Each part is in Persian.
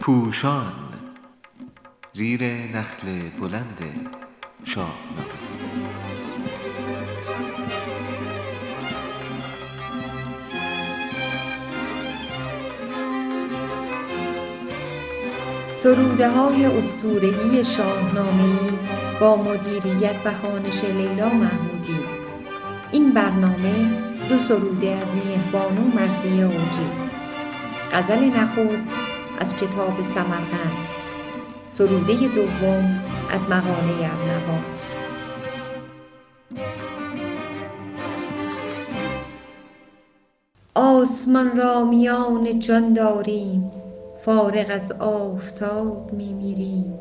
پوشان زیر نخل بلند شاهنامه سروده های اسطوره شاهنامه با مدیریت و خوانش لیلا محمودی. این برنامه دو سروده از مهربانو مرزی اوجی غزل نخست از کتاب سمرقند. سروده دوم از مقاله ارنواز آسمان را میان جان داریم فارغ از آفتاب می میریم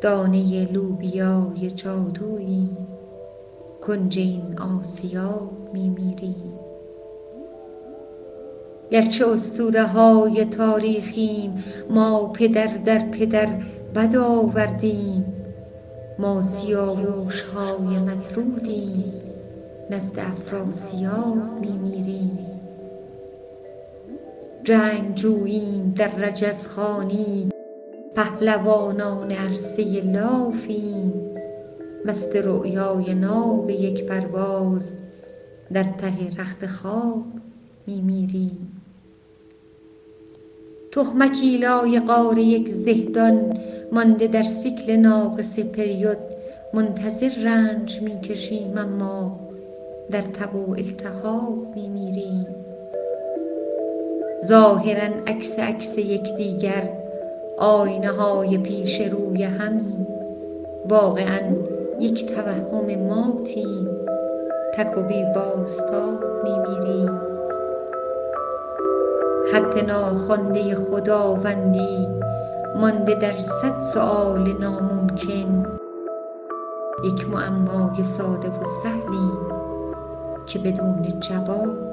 دانه لوبیای جادوییم. کنج این آسیاب می میریم گرچه اسطوره های تاریخیم ما پدر در پدر بد آوردیم. ما سیاوش های مطرودیم نزد افراسیاب می میریم جنگجوییم در رجزخانی پهلوانان عرصه لافیم. مست رؤیای ناب یک پرواز در ته رخت خواب می میریم تخمکی لایقار یک زهدان مانده در سیکل ناقص پریود منتظر رنج می کشیم اما در تب و التهاب می میریم ظاهرا عکس عکس یکدیگر آینه های پیش روی همیم واقعا یک توهم ماتیم تک و بی بازتاب می میریم خط ناخوانده خداوندی مانده در صد سؤال ناممکن. یک معمای ساده و سهلیم که بدون جواب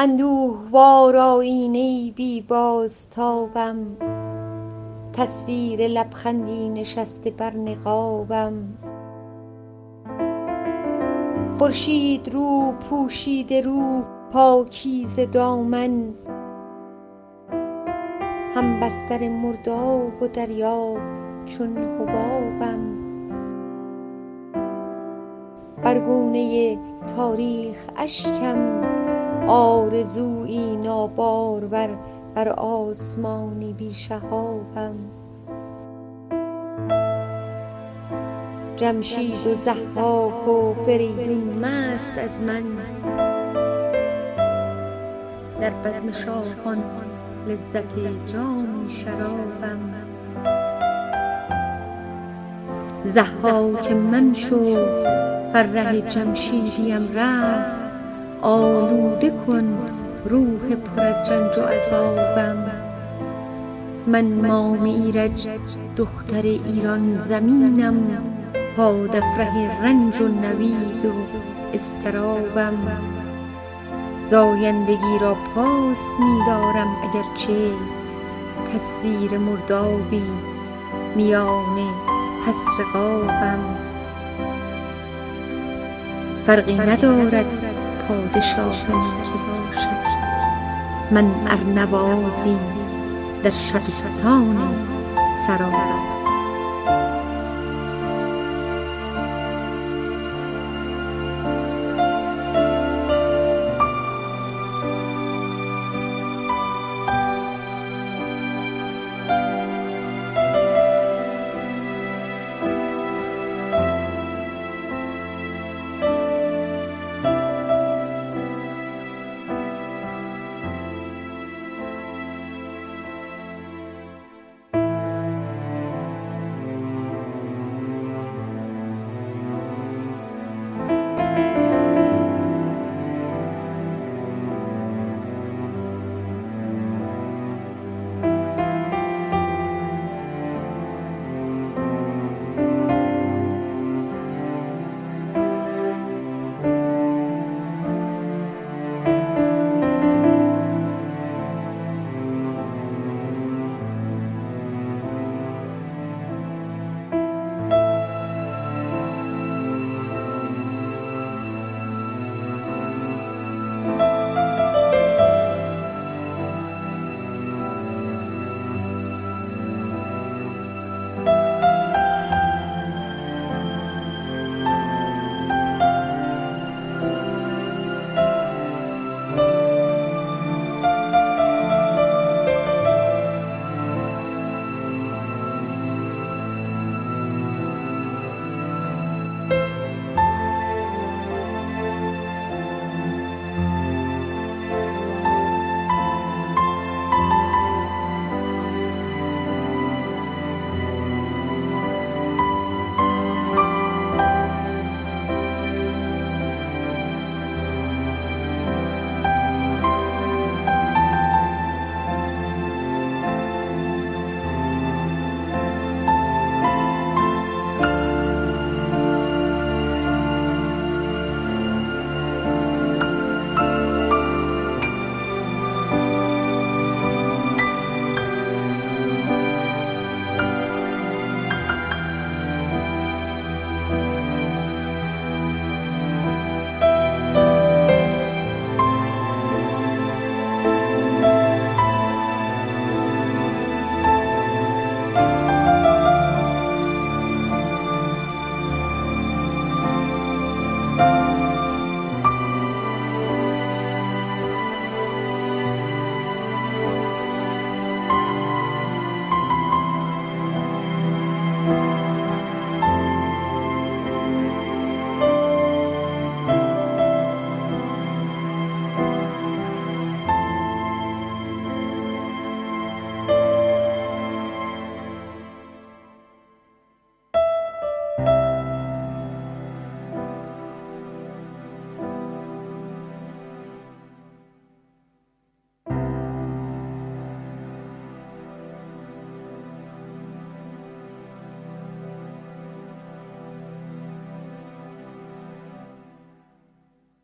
اندوهوار آیینه ای بی بازتابم. تصویر لبخندی نشسته بر نقابم. خورشیدرو پوشیده رو پاکیزه دامن. همبستر مرداب و دریا چون حبابم. بر گونه تاریخ اشکم. آرزویی نابارور بر آسمانی بی شهابم. جمشید و ضحاک و فریدون مست از من. در بزم شاهان لذت جامی شرابم. ضحاک من شو فرح جمشیدیم رفت. آلوده کن روح پر از رنج و عذابم. من مام ایرج دختر ایران زمینم. پادفره رنج و نوید و اضطرابم. زایندگی را پاس می دارم اگر چه تصویر مردابی میان حصر قابم فرقی ندارد پادشاه من که باشد. من ارنوازی در شبستان سرابم